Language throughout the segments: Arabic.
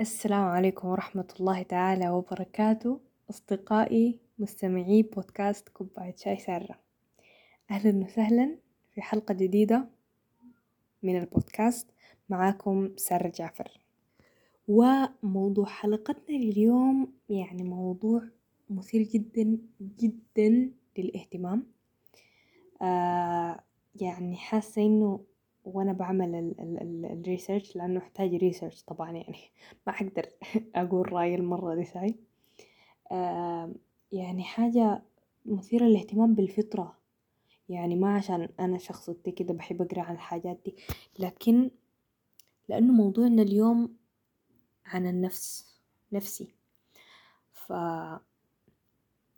السلام عليكم ورحمة الله تعالى وبركاته. أصدقائي مستمعي بودكاست كوباية شاي سارة. أهلا وسهلا في حلقة جديدة من البودكاست. معاكم سارة جعفر. وموضوع حلقتنا لليوم يعني موضوع مثير جدا جدا للاهتمام. آه يعني حاسة إنه وأنا بعمل ال research لأنه أحتاج research طبعا يعني. ما أقدر أقول رأيي المرة دي ساي؟ يعني حاجة مثيرة للاهتمام بالفطرة. يعني ما عشان أنا شخصيتي كده بحب أقرأ عن الحاجات دي. لكن لأنه موضوعنا اليوم عن النفس نفسي. ف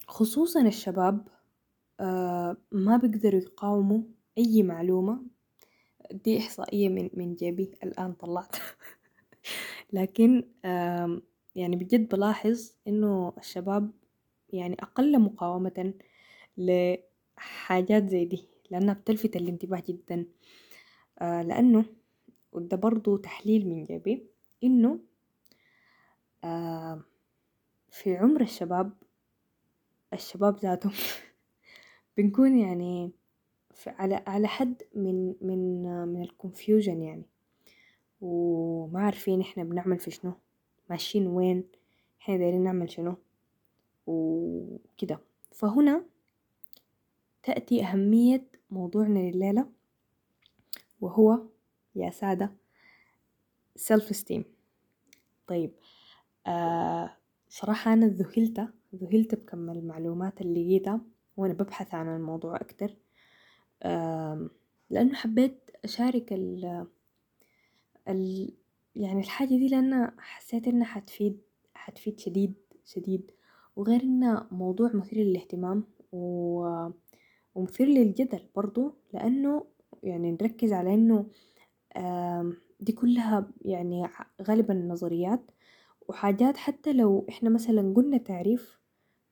خصوصا الشباب آه ما بيقدروا يقاوموا أي معلومة دي إحصائية من من جيبي الآن طلعت. لكن يعني بجد بلاحظ إنه الشباب يعني أقل مقاومة لحاجات زي دي لأنها بتلفت الانتباه جدا. آه، لأنه وده برضو تحليل من جيبي إنه في عمر الشباب الشباب ذاتهم بنكون يعني على على حد من من من الكونفيوجن يعني. وما عارفين إحنا بنعمل في شنو. ماشيين وين. إحنا دايرين نعمل شنو. وكده. فهنا تأتي أهمية موضوعنا لليلة. وهو يا سادة سيلف esteem طيب آه صراحة أنا ذهلت ذهلت بكم المعلومات اللي لقيتها وأنا ببحث عن الموضوع أكتر. لأنه حبيت أشارك ال ال يعني الحاجة دي لأن حسيت إنها حتفيد حتفيد شديد شديد. وغير إنه موضوع مثير للاهتمام و... ومثير للجدل برضو لأنه يعني نركز على إنه دي كلها يعني غالبا نظريات. وحاجات حتى لو إحنا مثلا قلنا تعريف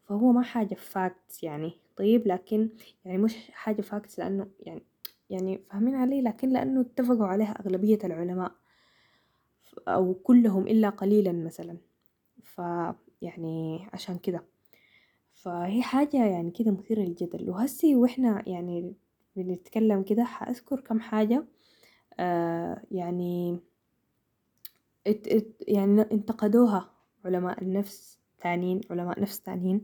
فهو ما حاجة facts يعني. طيب لكن يعني مش حاجة facts لأنه يعني يعني فاهمين علي؟ لكن لأنه اتفقوا عليها أغلبية العلماء أو كلهم إلا قليلا مثلا. فيعني عشان كده. فهي حاجة يعني كده مثيرة للجدل. وهسي وإحنا يعني بنتكلم كده حأذكر كم حاجة آه يعني يعني انتقدوها علماء النفس تانيين علماء نفس تانيين.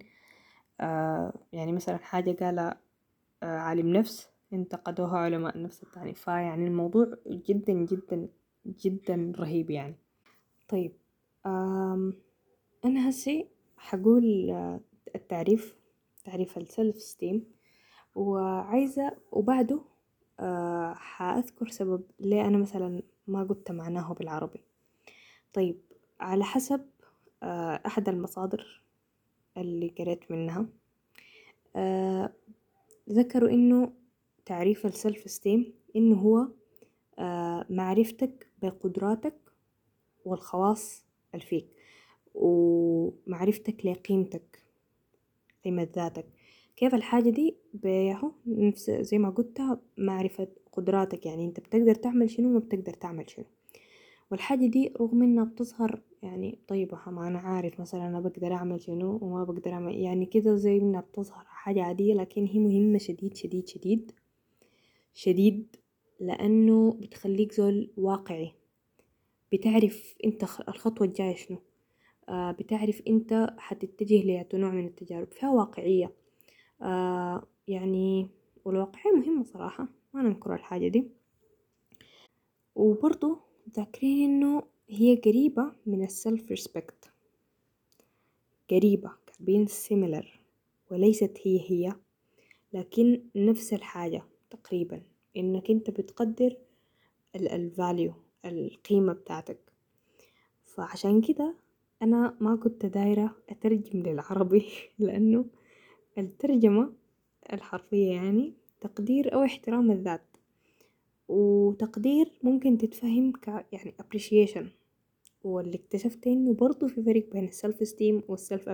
يعني مثلا حاجة قال آه عالم نفس انتقدوها علماء النفس التاني فيعني الموضوع جدا جدا جدا رهيب يعني. طيب أنا هسي حقول آه، التعريف تعريف ال self esteem وعايزة وبعده آه، حأذكر سبب ليه أنا مثلا ما قلت معناه بالعربي. طيب على حسب آه، أحد المصادر اللي قريت منها. آه ذكروا إنه تعريف ال self esteem إنه هو آه معرفتك بقدراتك والخواص الفيك ومعرفتك لقيمتك قيمة ذاتك. كيف الحاجة دي؟ بيهو نفس زي ما قلتها معرفة قدراتك. يعني أنت بتقدر تعمل شنو وما بتقدر تعمل شنو. والحاجة دي رغم إنها بتظهر يعني طيبة ما أنا عارف مثلا أنا بقدر أعمل شنو وما بقدر أعمل يعني كده زي إنها بتظهر حاجة عادية لكن هي مهمة شديد شديد شديد شديد لأنه بتخليك زول واقعي. بتعرف أنت الخطوة الجاية شنو. آه بتعرف أنت حتتجه لأي نوع من التجارب. فيها واقعية. آه يعني والواقعية مهمة صراحة. ما ننكر الحاجة دي. وبرضو ذاكرين إنه هي قريبة من السلف ريسبكت قريبة كاتبين similar وليست هي هي لكن نفس الحاجة تقريبا إنك أنت بتقدر الفاليو القيمة بتاعتك. فعشان كده أنا ما كنت دايرة أترجم للعربي لأنه الترجمة الحرفية يعني تقدير أو احترام الذات. وتقدير ممكن تتفهم ك يعني appreciation واللي اكتشفت إنه برضو في فرق بين السلف esteem والسلف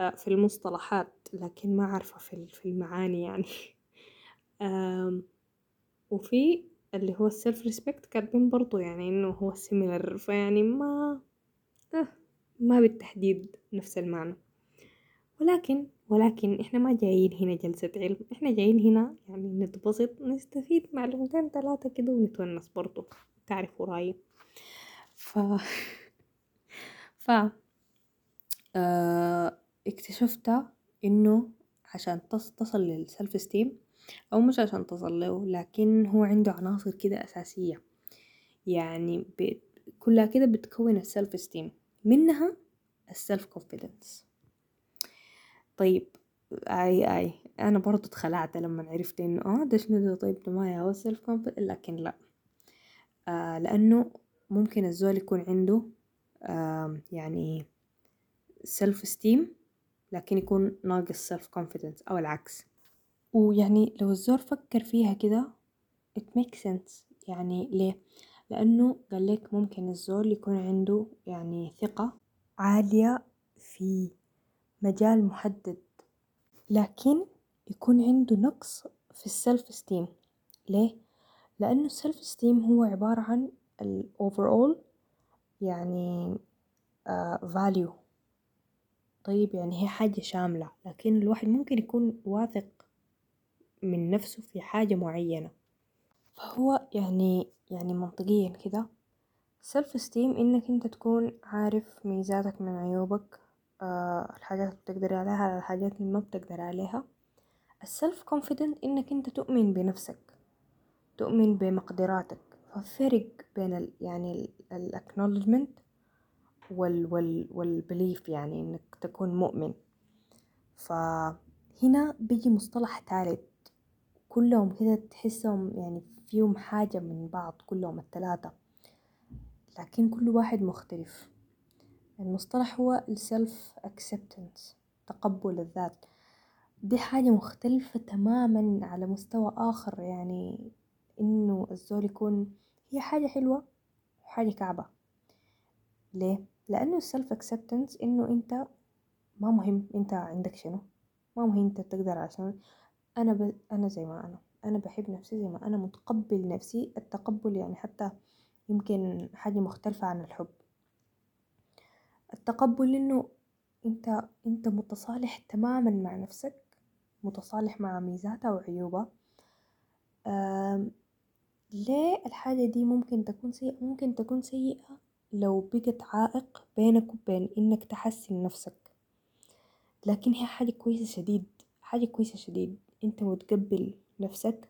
آه، في المصطلحات لكن ما عارفة في في المعاني يعني. وفي اللي هو ال self respect كاتبين برضو يعني إنه هو similar فيعني ما آه ما بالتحديد نفس المعنى. ولكن ولكن إحنا ما جايين هنا جلسة علم إحنا جايين هنا يعني نتبسط نستفيد معلومتين ثلاثة كده ونتونس برضو تعرفوا رأيي. ف ف آه اكتشفت إنه عشان تصل لل self esteem أو مش عشان تصل له لكن هو عنده عناصر كده أساسية. يعني كلها كده بتكون ال self esteem منها ال self confidence طيب أي أي. أنا برضو اتخلعت لما عرفت إنه آه ده شنو ده؟ طيب ما هو confidence لكن لا. آه لأنه ممكن الزول يكون عنده آه يعني self esteem لكن يكون ناقص self confidence أو العكس. ويعني لو الزول فكر فيها كده it makes sense. يعني ليه؟ لأنه قال لك ممكن الزول يكون عنده يعني ثقة عالية في مجال محدد لكن يكون عنده نقص في ال self esteem ليه؟ لأنه ال self esteem هو عبارة عن ال overall يعني uh, value. طيب يعني هي حاجة شاملة لكن الواحد ممكن يكون واثق من نفسه في حاجة معينة. فهو يعني يعني منطقيا كده self esteem إنك أنت تكون عارف ميزاتك من عيوبك آه الحاجات اللي بتقدر عليها الحاجات اللي ما بتقدر عليها. السلف confident إنك أنت تؤمن بنفسك تؤمن بمقدراتك. فالفرق بين ال يعني ال acknowledgement وال وال والبليف يعني إنك تكون مؤمن. فهنا بيجي مصطلح ثالث. كلهم كده تحسهم يعني فيهم حاجة من بعض كلهم الثلاثة لكن كل واحد مختلف. المصطلح هو السلف acceptance تقبل الذات. دي حاجة مختلفة تماما على مستوى آخر يعني إنه الزول يكون هي حاجة حلوة وحاجة كعبة. ليه؟ لأنه السلف acceptance إنه أنت ما مهم أنت عندك شنو ما مهم أنت تقدر عشان أنا ب... أنا زي ما أنا أنا بحب نفسي زي ما أنا متقبل نفسي. التقبل يعني حتى يمكن حاجة مختلفة عن الحب. التقبل إنه أنت أنت متصالح تماما مع نفسك متصالح مع ميزاتها وعيوبها. ليه الحاجة دي ممكن تكون سيئة؟ ممكن تكون سيئة لو بقت عائق بينك وبين إنك تحسن نفسك. لكن هي حاجة كويسة شديد حاجة كويسة شديد. أنت متقبل نفسك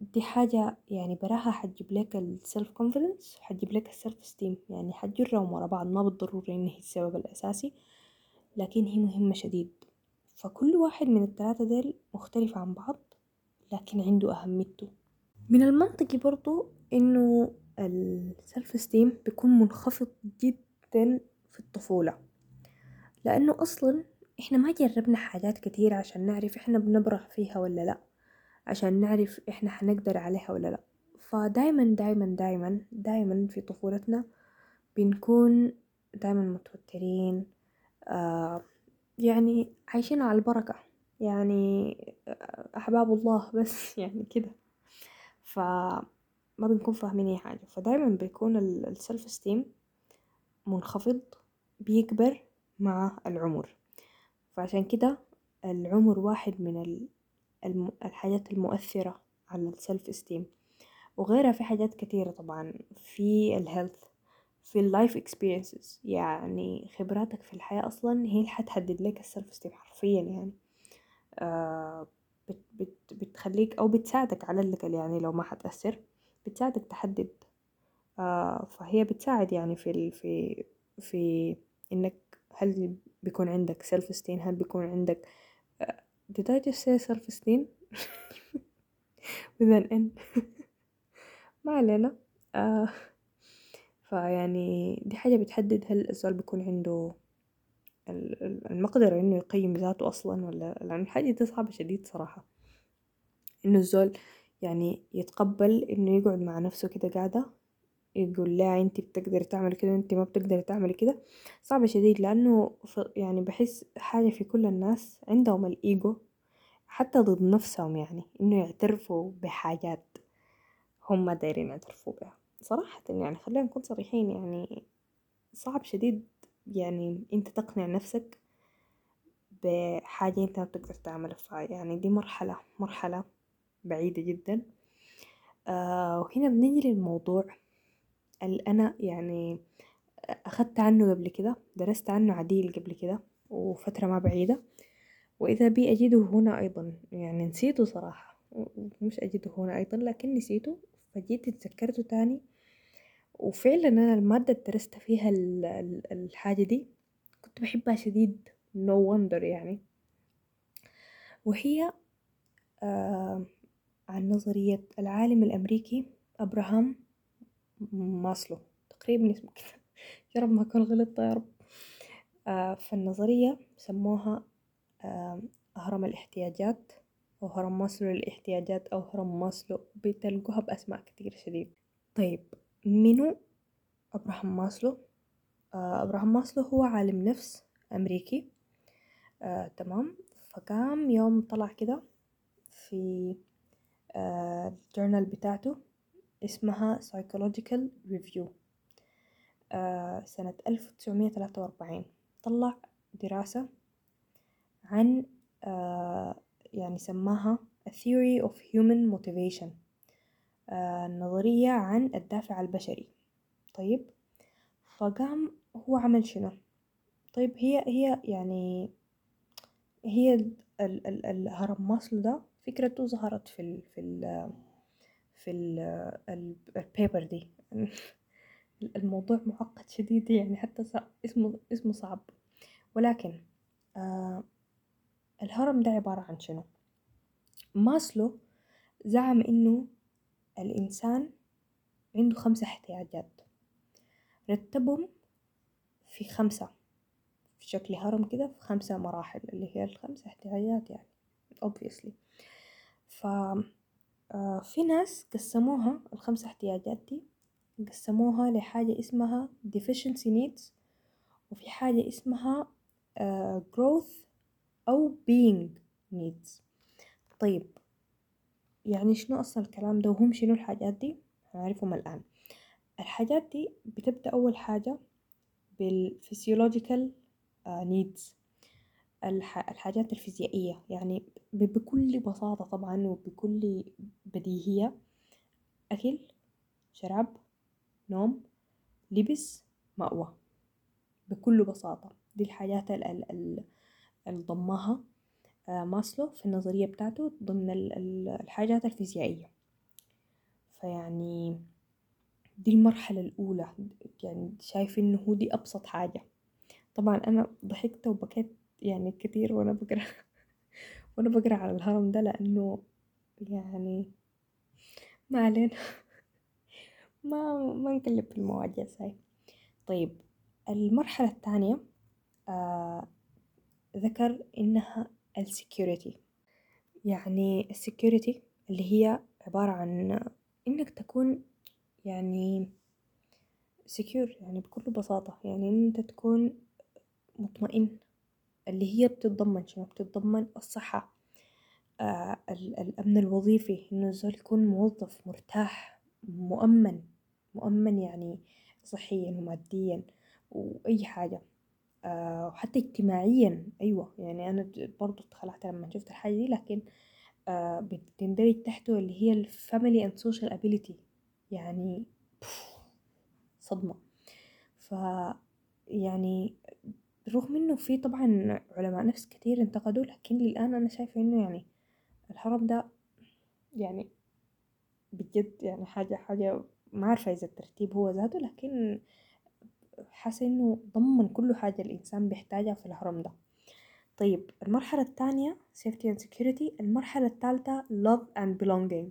دي حاجة يعني براها حتجيب لك ال self confidence حتجيب لك ال self esteem يعني حتجرهم ورا بعض ما بالضروري إن هي السبب الأساسي لكن هي مهمة شديد. فكل واحد من الثلاثة ديل مختلف عن بعض لكن عنده أهميته. من المنطقي برضو إنه ال self esteem بيكون منخفض جدا في الطفولة. لأنه أصلا إحنا ما جربنا حاجات كتير عشان نعرف إحنا بنبرح فيها ولا لأ. عشان نعرف إحنا حنقدر عليها ولا لأ. فدايما دايما دايما دايما في طفولتنا بنكون دايما متوترين آه يعني عايشين على البركة. يعني أحباب الله بس يعني كده. فما بنكون فاهمين أي حاجة. فدايما بيكون السلف ستيم منخفض بيكبر مع العمر. فعشان كده العمر واحد من الحاجات المؤثرة على ال self esteem وغيرها في حاجات كتيرة طبعا في ال health في ال life experiences يعني خبراتك في الحياة أصلا هي اللي حتحدد لك ال self esteem حرفيا يعني. آه بت بت بتخليك أو بتساعدك على الأقل يعني لو ما حتأثر بتساعدك تحدد. آه فهي بتساعد يعني في في في إنك هل بيكون عندك سيلف استين هل بيكون عندك did I just say self esteem with an N. ما علينا. uh, فيعني دي حاجة بتحدد هل الزول بيكون عنده المقدرة إنه يقيم ذاته أصلا ولا لأن الحاجة دي صعبة شديد صراحة. إنه الزول يعني يتقبل إنه يقعد مع نفسه كده قاعدة يقول لا انت بتقدري تعملي كده وانت ما بتقدري تعملي كده. صعبة شديد لأنه يعني بحس حاجة في كل الناس عندهم الإيجو حتى ضد نفسهم يعني إنه يعترفوا بحاجات هم دايرين يعترفوا بها. صراحة يعني خلينا نكون صريحين يعني صعب شديد يعني أنت تقنع نفسك بحاجة أنت ما بتقدر تعملها يعني دي مرحلة مرحلة بعيدة جدا. آه وهنا بنجي للموضوع أنا يعني أخدت عنه قبل كده درست عنه عديل قبل كده وفترة ما بعيدة وإذا بي أجده هنا أيضا. يعني نسيته صراحة مش أجده هنا أيضا لكن نسيته فجيت اتذكرته تاني. وفعلا أنا المادة درست فيها الحاجة دي كنت بحبها شديد no wonder يعني. وهي آه عن نظرية العالم الأمريكي أبراهام ماسلو تقريبا اسمه يا رب ما أكون غلطت يا رب. آه فالنظرية سموها آه هرم الاحتياجات أو هرم ماسلو للاحتياجات أو هرم ماسلو بتلقوها بأسماء كتير شديد. طيب منو أبراهام ماسلو؟ آه أبراهام ماسلو هو عالم نفس أمريكي. آه تمام. فقام يوم طلع كده في الجورنال بتاعته. اسمها Psychological Review. آه سنة ألف وتسعمية تلاتة وأربعين. طلع دراسة عن آه يعني سماها A Theory of Human Motivation. آه نظرية عن الدافع البشري. طيب فقام هو عمل شنو؟ طيب هي هي يعني هي ال ال الهرم ماسلو ده فكرته ظهرت في ال في ال في ال ال paper دي. الموضوع معقد شديد يعني حتى اسمه اسمه صعب. ولكن آه الهرم ده عبارة عن شنو؟ ماسلو زعم إنه الإنسان عنده خمسة احتياجات. رتبهم في خمسة في شكل هرم كده في خمسة مراحل اللي هي الخمسة احتياجات يعني obviously. ف في ناس قسموها الخمسة احتياجات دي قسموها لحاجة اسمها deficiency needs وفي حاجة اسمها uh, growth أو being needs. طيب يعني شنو أصلا الكلام ده؟ وهم شنو الحاجات دي؟ هنعرفهم الآن. الحاجات دي بتبدأ أول حاجة بالفسيولوجيكال needs. الحاجات الفيزيائية يعني بكل بساطة طبعا وبكل بديهية. أكل شراب نوم لبس مأوى. بكل بساطة. دي الحاجات اللي ضمها ماسلو في النظرية بتاعته ضمن الحاجات الفيزيائية. فيعني دي المرحلة الأولى. يعني شايف إنه دي أبسط حاجة. طبعا أنا ضحكت وبكيت يعني كتير وأنا بقرأ وأنا بقرأ على الهرم ده لأنه يعني ما علينا ما ما نقلب في المواجع ساي. طيب المرحلة الثانية آه ذكر إنها ال security. يعني ال security اللي هي عبارة عن إنك تكون يعني secure يعني بكل بساطة يعني أنت تكون مطمئن اللي هي بتتضمن شنو؟ بتتضمن الصحة آه الأمن الوظيفي إنه الزول يكون موظف مرتاح مؤمن مؤمن يعني صحيا وماديا وأي حاجة آه وحتى اجتماعيا أيوة يعني أنا برضو اتخلعت لما شفت الحاجة دي لكن آه بتندرج تحته اللي هي ال family and social ability يعني صدمة. ف يعني رغم إنه في طبعا علماء نفس كتير انتقدوا لكن للآن أنا شايفة إنه يعني الهرم ده يعني بجد يعني حاجة حاجة ما عارفة إذا الترتيب هو ذاته لكن حاسة إنه ضمن كل حاجة الإنسان بيحتاجها في الهرم ده. طيب المرحلة الثانية safety and security. المرحلة الثالثة love and belonging.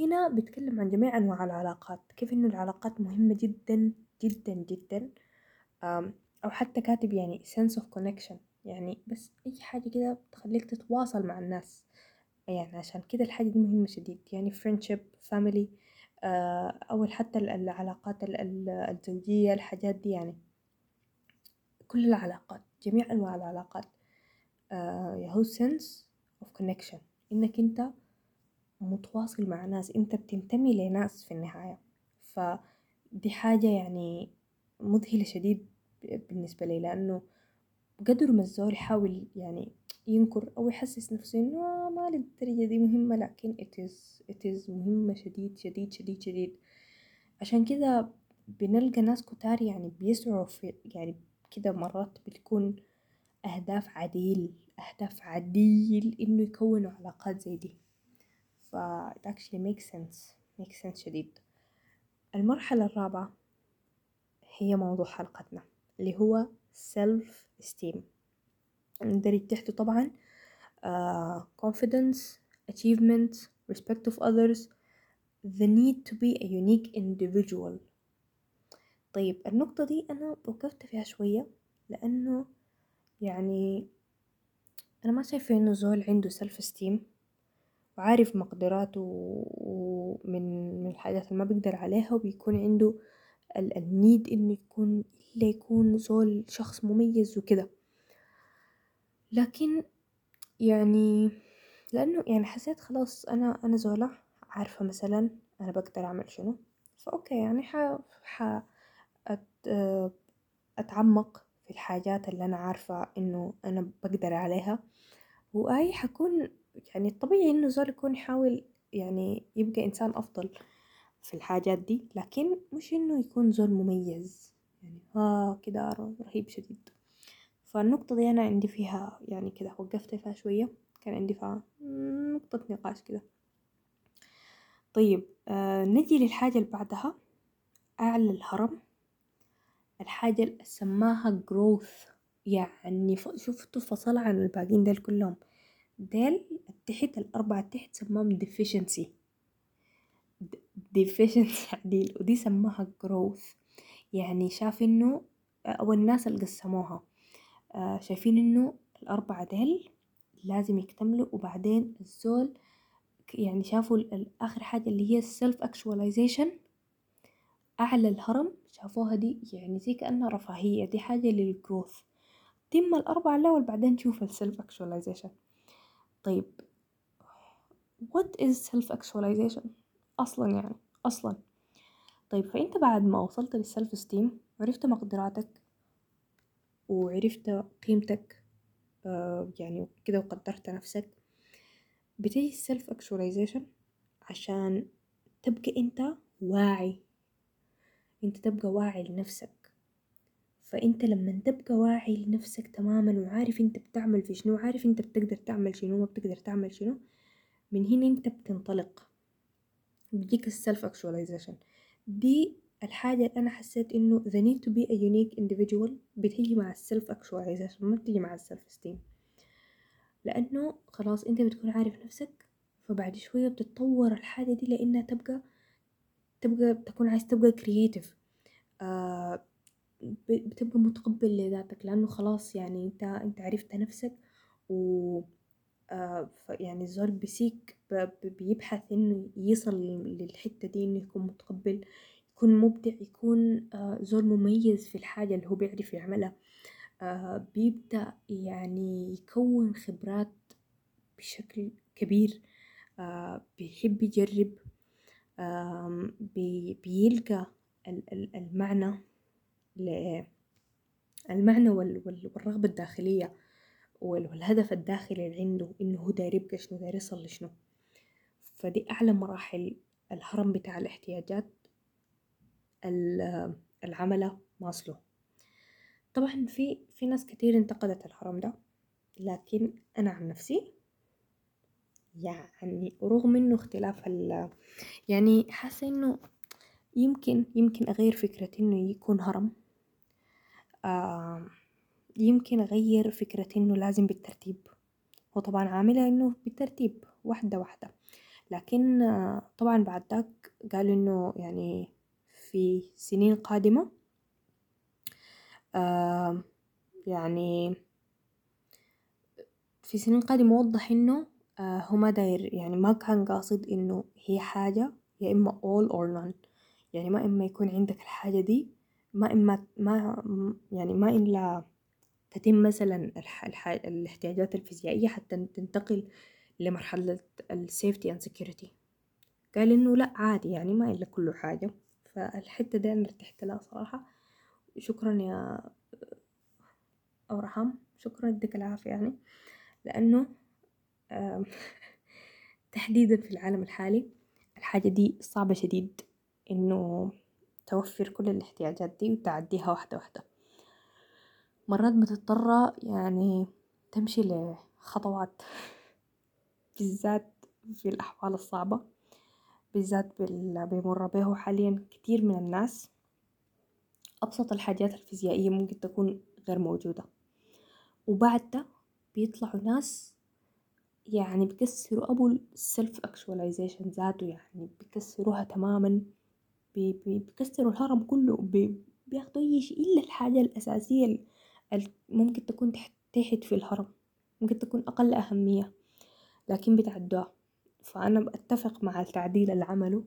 هنا بيتكلم عن جميع أنواع العلاقات كيف إنه العلاقات مهمة جدا جدا جدا. أو حتى كاتب يعني sense of connection يعني بس أي حاجة كده بتخليك تتواصل مع الناس. يعني عشان كده الحاجة دي مهمة شديد. يعني friendship family أو حتى العلاقات الزوجية الحاجات دي يعني. كل العلاقات جميع أنواع العلاقات يهو sense of connection. إنك أنت متواصل مع ناس أنت بتنتمي لناس في النهاية. فدي حاجة يعني مذهلة شديد. بالنسبة لي لأنه قدر ما الزول يحاول يعني ينكر أو يحسس نفسه إنه آه ما للدرجة دي مهمة لكن it is مهمة شديد شديد شديد شديد. عشان كده بنلقى ناس كتار يعني بيسعوا في يعني كده مرات بتكون أهداف عديل أهداف عديل إنه يكونوا علاقات زي دي. ف it actually makes sense makes sense شديد. المرحلة الرابعة هي موضوع حلقتنا. اللي هو self esteem ندرج تحته طبعا uh, confidence achievement respect of others the need to be a unique individual. طيب النقطة دي أنا وقفت فيها شوية لأنه يعني أنا ما شايفة إنه زول عنده سيلف استيم وعارف مقدراته ومن من الحاجات اللي ما بيقدر عليها وبيكون عنده النيد إنه يكون إلا يكون زول شخص مميز وكده. لكن يعني لأنه يعني حسيت خلاص أنا أنا زولة عارفة مثلا أنا بقدر أعمل شنو فأوكي يعني ح, ح... أت... أتعمق في الحاجات اللي أنا عارفة إنه أنا بقدر عليها. وأي حكون يعني الطبيعي إنه زول يكون يحاول يعني يبقى إنسان أفضل في الحاجات دي لكن مش إنه يكون زول مميز. يعني ها كده رهيب شديد. فالنقطة دي أنا عندي فيها يعني كده وقفت فيها شوية كان عندي فيها نقطة نقاش كده. طيب آه نجي للحاجة اللي بعدها أعلى الهرم. الحاجة اللي سماها growth. يعني شفتوا فصل عن الباقيين ديل كلهم. ديل التحت الأربعة تحت سماهم deficiency. deficiency عديل. ودي سماها growth. يعني شاف إنه أو الناس اللي قسموها. آه شايفين إنه الأربعة ديل لازم يكتملوا وبعدين الزول يعني شافوا آخر حاجة اللي هي self actualization أعلى الهرم شافوها دي يعني زي كأنها رفاهية دي حاجة للجروث تم الأربعة الأول بعدين تشوف السيلف actualization طيب what is self actualization أصلا يعني؟ أصلا طيب فأنت بعد ما وصلت للسلف esteem عرفت مقدراتك وعرفت قيمتك آه يعني كده وقدرت نفسك بتيجي السلف actualization عشان تبقى أنت واعي. أنت تبقى واعي لنفسك. فأنت لما تبقى واعي لنفسك تماما وعارف أنت بتعمل في شنو وعارف أنت بتقدر تعمل شنو وما بتقدر تعمل شنو من هنا أنت بتنطلق. بيجيك السلف actualization. دي الحاجة اللي أنا حسيت إنه the need to be a unique individual بتيجي مع السلف actualization ما بتيجي مع السلف esteem. لأنه خلاص أنت بتكون عارف نفسك فبعد شوية بتتطور الحاجة دي لأنها تبقى تبقى تكون عايز تبقى كرييتيف آه بتبقى متقبل لذاتك لأنه خلاص يعني أنت أنت عرفت نفسك و يعني الزول بيسيك بيبحث إنه يصل للحتة دي إنه يكون متقبل يكون مبدع يكون آه زول مميز في الحاجة اللي هو بيعرف يعملها. آه بيبدأ يعني يكون خبرات بشكل كبير. آه بيحب يجرب. آه بي بيلقى المعنى المعنى والرغبة الداخلية. والهدف الداخلي اللي عنده إنه هو داير يبقى شنو داير يصل لشنو فدي أعلى مراحل الهرم بتاع الاحتياجات العملة ماسلو طبعا في في ناس كتير انتقدت الهرم ده لكن أنا عن نفسي يعني رغم إنه اختلاف ال يعني حاسة إنه يمكن يمكن أغير فكرة إنه يكون هرم. آه يمكن أغير فكرة إنه لازم بالترتيب. هو طبعا عاملة إنه بالترتيب واحدة واحدة. لكن آه طبعا بعد ذاك قالوا إنه يعني في سنين قادمة آه يعني في سنين قادمة وضح إنه آه هو ما داير يعني ما كان قاصد إنه هي حاجة يا إما all or none. يعني ما إما يكون عندك الحاجة دي ما إما ما يعني ما إلا تتم مثلا الح... الاحتياجات الفيزيائية حتى تنتقل لمرحلة ال safety and security قال إنه لأ عادي يعني ما إلا كله حاجة. فالحتة دي أنا ارتحت لها صراحة. شكرا يا أبراهام. شكرا يديك العافية يعني. لأنه تحديدا في العالم الحالي الحاجة دي صعبة شديد إنه توفر كل الاحتياجات دي وتعديها واحدة واحدة. مرات بتضطر يعني تمشي لخطوات بالذات في الأحوال الصعبة بالذات باللي بيمر به حاليا كتير من الناس. أبسط الحاجات الفيزيائية ممكن تكون غير موجودة. وبعد ده بيطلعوا ناس يعني بيكسروا أبو ال self actualization ذاته يعني بيكسروها تماما بي بيكسروا الهرم كله بي بياخدوا أي شيء إلا الحاجة الأساسية اللي ممكن تكون تحت في الهرم ممكن تكون أقل أهمية لكن بتعدوها فأنا بأتفق مع التعديل اللي عمله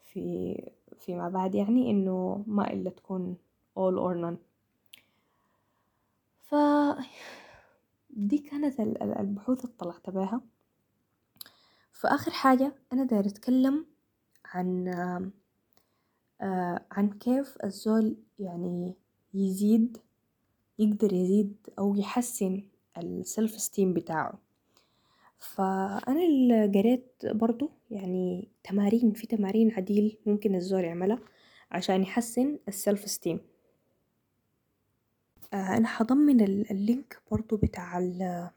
في فيما بعد يعني إنه ما إلا تكون all or none. ف دي كانت البحوث اللي طلعت بها فآخر حاجة أنا داير أتكلم عن آه عن كيف الزول يعني يزيد يقدر يزيد أو يحسن السلف ستيم بتاعه. فأنا اللي قريت برضو يعني تمارين في تمارين عديل ممكن الزول يعملها عشان يحسن ال self-esteem آه أنا حضمن ال link برضو بتاع ال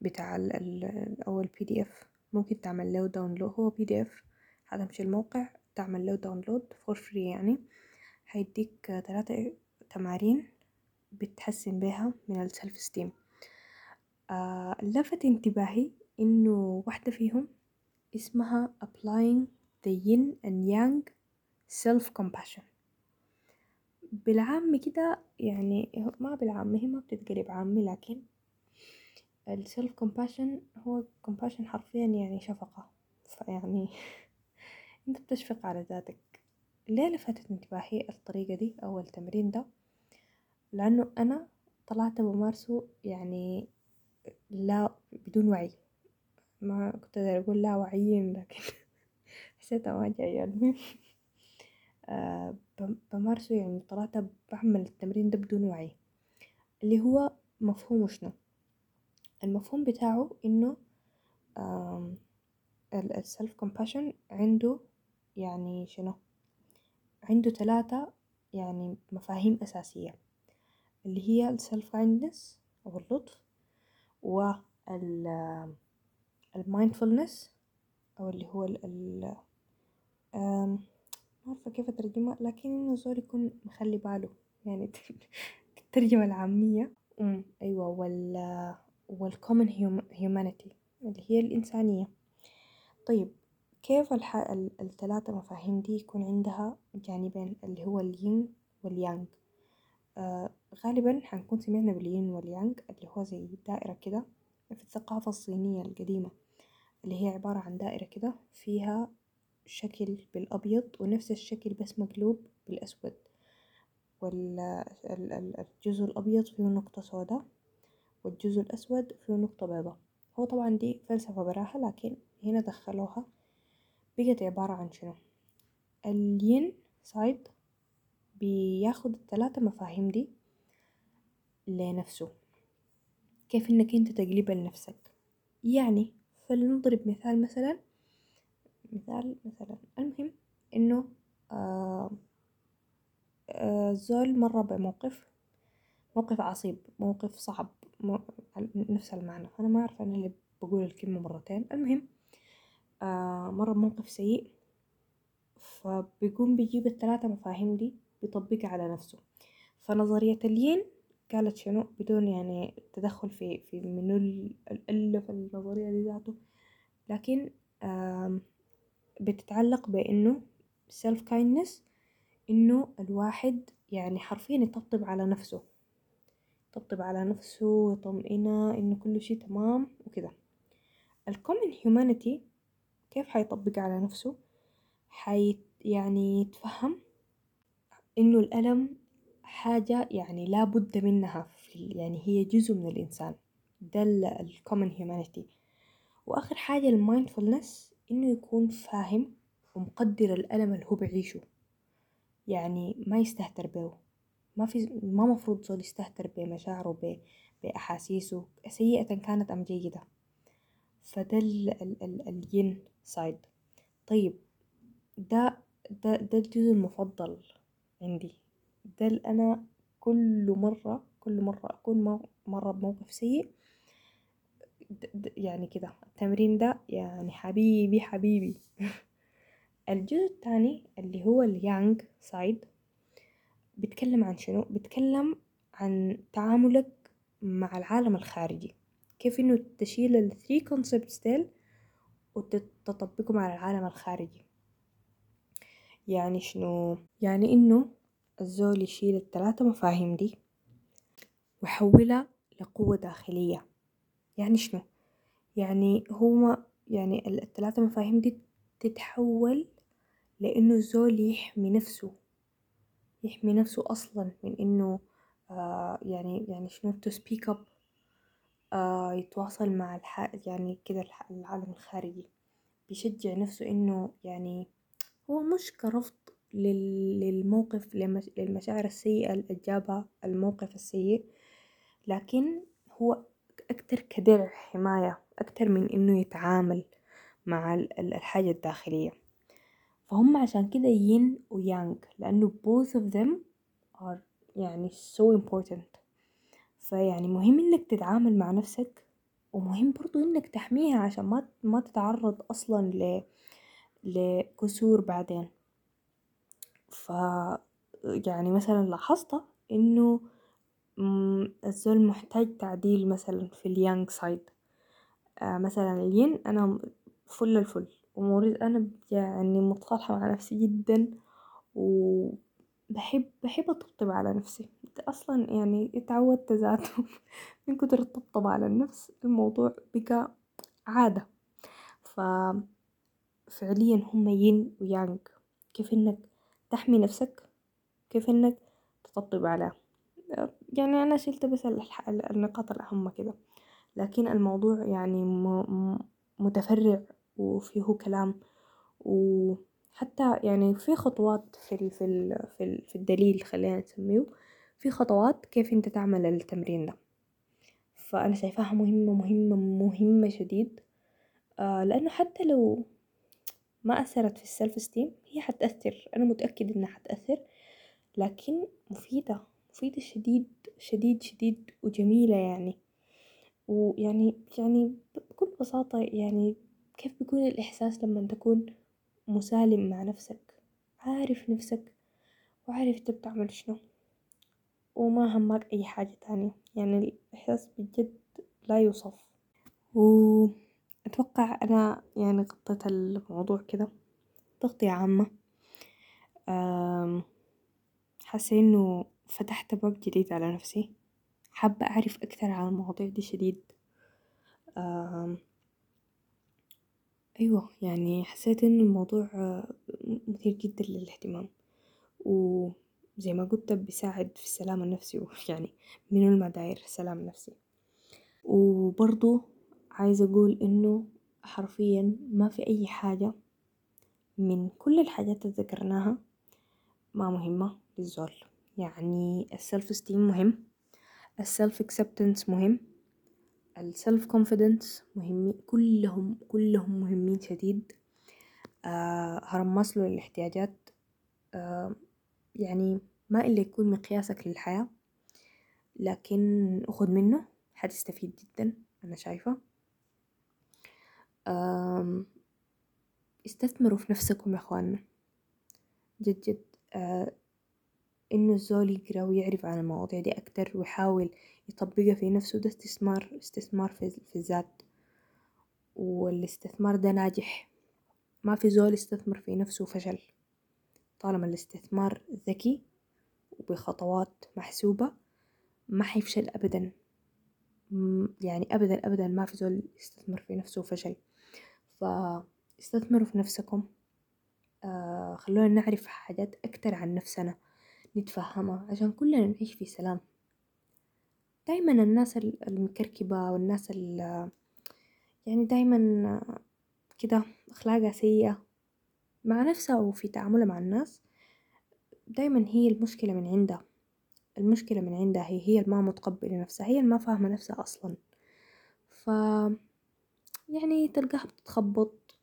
بتاع ال أو ال PDF ممكن تعمل له download هو PDF هتمشي الموقع. تعمل له download for free يعني. هيديك ثلاثة تمارين. بتحسن بيها من ال self-esteem آه لفت انتباهي إنه واحدة فيهم اسمها applying the yin and yang self compassion بالعامي كده يعني ما بالعامي هي ما بتتقرب عامي لكن ال self compassion هو compassion حرفيا يعني شفقة. فيعني أنت بتشفق على ذاتك. ليه لفتت انتباهي الطريقة دي أو التمرين ده؟ لأنه أنا طلعت بمارسه يعني لا بدون وعي. ما كنت أقول لا وعيين لكن ما جاية المهم آه بمارسه يعني طلعت بعمل التمرين ده بدون وعي. اللي هو مفهومه شنو؟ المفهوم بتاعه إنه السلف كومباشن عنده يعني شنو؟ عنده ثلاثة يعني مفاهيم أساسية. اللي هي ال self kindness أو اللطف وال ال mindfulness أو اللي هو ال ال ما عارفة كيف أترجمها لكن إنه زول يكون مخلي باله يعني الترجمة العامية. أم أيوة وال وال common humanity اللي هي الإنسانية. طيب كيف الح... الثلاثة مفاهيم دي يكون عندها جانبين اللي هو الين واليانج آه غالبا حنكون سمعنا بالين واليانج اللي هو زي دائرة كده في الثقافة الصينية القديمة اللي هي عبارة عن دائرة كده فيها شكل بالأبيض ونفس الشكل بس مقلوب بالأسود. والجزء الأبيض فيه نقطة سوداء والجزء الأسود فيه نقطة بيضاء. هو طبعا دي فلسفة براحة لكن هنا دخلوها بقت عبارة عن شنو؟ الين سايد بياخد الثلاثة مفاهيم دي لنفسه. كيف إنك أنت تقلبها لنفسك. يعني فلنضرب مثال مثلا مثال مثلا. المهم إنه آه آه زول مرة بموقف موقف عصيب موقف صعب. نفس المعنى. أنا ما أعرف أنا اللي بقول الكلمة مرتين. المهم آه مرة بموقف سيء فبيقوم بيجيب الثلاثة مفاهيم دي بيطبقها على نفسه. فنظرية الين قالت شنو؟ بدون يعني تدخل في في منو الألف النظرية دي ذاته. لكن بتتعلق بإنه self kindness إنه الواحد يعني حرفيا يطبطب على نفسه. يطبطب على نفسه ويطمئنه إنه كل شي تمام وكده. ال common humanity كيف حيطبق على نفسه؟ حي يعني يتفهم إنه الألم حاجة يعني لا بد منها في يعني هي جزء من الإنسان. ده ال common humanity وآخر حاجة ال mindfulness إنه يكون فاهم ومقدر الألم اللي هو بعيشه. يعني ما يستهتر بيه ما في ما مفروض زول يستهتر بمشاعره بأحاسيسه سيئة كانت أم جيدة. فده ال ال ال الين سايد طيب ده ده ده الجزء المفضل عندي. ده اللي أنا كل مرة كل مرة أكون مرة بموقف سيء يعني كده التمرين ده يعني حبيبي حبيبي. الجزء الثاني اللي هو ال yang side بيتكلم عن شنو؟ بيتكلم عن تعاملك مع العالم الخارجي. كيف إنه تشيل ال three concepts ديل وتطبقهم على العالم الخارجي. يعني شنو؟ يعني إنه الزول يشيل الثلاثة مفاهيم دي ويحولها لقوة داخلية. يعني شنو؟ يعني هو يعني الثلاثة مفاهيم دي تتحول لإنه الزول يحمي نفسه يحمي نفسه أصلا من إنه آه يعني يعني شنو؟ speak up آه يتواصل مع الح يعني كده العالم الخارجي. بيشجع نفسه إنه يعني هو مش كرفض للموقف للمشاعر السيئة اللي جابها الموقف السيء لكن هو أكتر كدرع حماية أكتر من إنه يتعامل مع الحاجة الداخلية. فهم عشان كده ين ويانج لأنه both of them are يعني so important. فيعني مهم إنك تتعامل مع نفسك ومهم برضو إنك تحميها عشان ما تتعرض أصلا ل لكسور بعدين. ف يعني مثلا لاحظت إنه الزول محتاج تعديل مثلا في ال yang side. آه مثلا الين أنا فل الفل وموريد أنا يعني متصالحة مع نفسي جدا وبحب بحب أطبطب على نفسي. أصلا يعني اتعودت ذاته من كتر الطبطبة على النفس الموضوع بقى عادة. ف فعليا هم ين ويانج كيف إنك تحمي نفسك؟ كيف إنك تطبطب على؟ يعني أنا شلت بس النقاط الاهم كده. لكن الموضوع يعني متفرع وفيه كلام وحتى يعني في خطوات في ال في ال في, في الدليل خلينا نسميه. في خطوات كيف إنت تعمل التمرين ده. فأنا شايفاها مهمة مهمة مهمة شديد. آه لأنه حتى لو ما أثرت في السلف ستيم هي حتأثر أنا متأكد إنها حتأثر لكن مفيدة مفيدة شديد شديد شديد وجميلة يعني. ويعني يعني بكل بساطة يعني كيف بيكون الإحساس لما تكون مسالم مع نفسك؟ عارف نفسك وعارف أنت بتعمل شنو. وما همك أي حاجة تانية يعني الإحساس بجد لا يوصف. وأتوقع أنا يعني غطيت الموضوع كده. تغطية عامة. حاسة إنه فتحت باب جديد على نفسي. حابة أعرف أكثر عن المواضيع دي شديد. أيوة يعني حسيت إن الموضوع مثير جدا للاهتمام. وزي ما قلت بيساعد في السلام النفسي يعني منو المداير السلام النفسي. وبرضو عايزة أقول إنه حرفيا ما في أي حاجة من كل الحاجات اللي ذكرناها ما مهمة للزول. يعني ال self-esteem مهم ال self acceptance مهم ال self confidence مهمين كلهم كلهم مهمين شديد. آه هرم ماسلو الاحتياجات آه يعني ما إلا يكون مقياسك للحياة لكن أخذ منه حتستفيد جدا أنا شايفة. استثمروا في نفسكم يا أخواننا. جد جد. آه إنه الزول يقرأ ويعرف عن المواضيع دي أكتر ويحاول يطبقها في نفسه ده استثمار استثمار في, الذات. والاستثمار ده ناجح. ما في زول يستثمر في نفسه وفشل طالما الاستثمار ذكي وبخطوات محسوبة ما حيفشل أبدا. يعني أبدا أبدا ما في زول يستثمر في نفسه وفشل فاستثمروا في نفسكم. آه خلونا نعرف حاجات أكتر عن نفسنا نتفهمها عشان كلنا نعيش في سلام. دايما الناس المكركبة والناس يعني دايما كده أخلاقها سيئة مع نفسها وفي تعاملها مع الناس دايما هي المشكلة من عندها. المشكلة من عندها هي هي الما متقبلة نفسها هي الما فاهمة نفسها أصلا. ف يعني تلقاها بتتخبط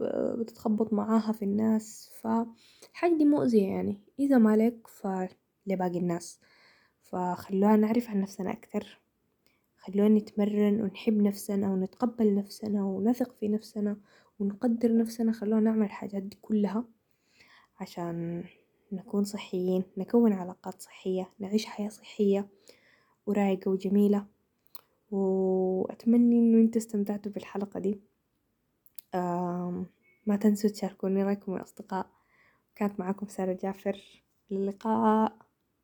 وبتتخبط معاها في الناس فحاجة دي مؤذية يعني. إذا ما لك فلباقي الناس. فخلونا نعرف عن نفسنا أكتر. خلونا نتمرن ونحب نفسنا ونتقبل نفسنا ونثق في نفسنا ونقدر نفسنا. خلونا نعمل الحاجات دي كلها عشان نكون صحيين نكون علاقات صحية نعيش حياة صحية ورايقة وجميلة وأتمنى إنه أنتوا استمتعتوا بالحلقة دي. ما تنسوا تشاركوني رأيكم الأصدقاء كانت معاكم سارة جعفر. للقاء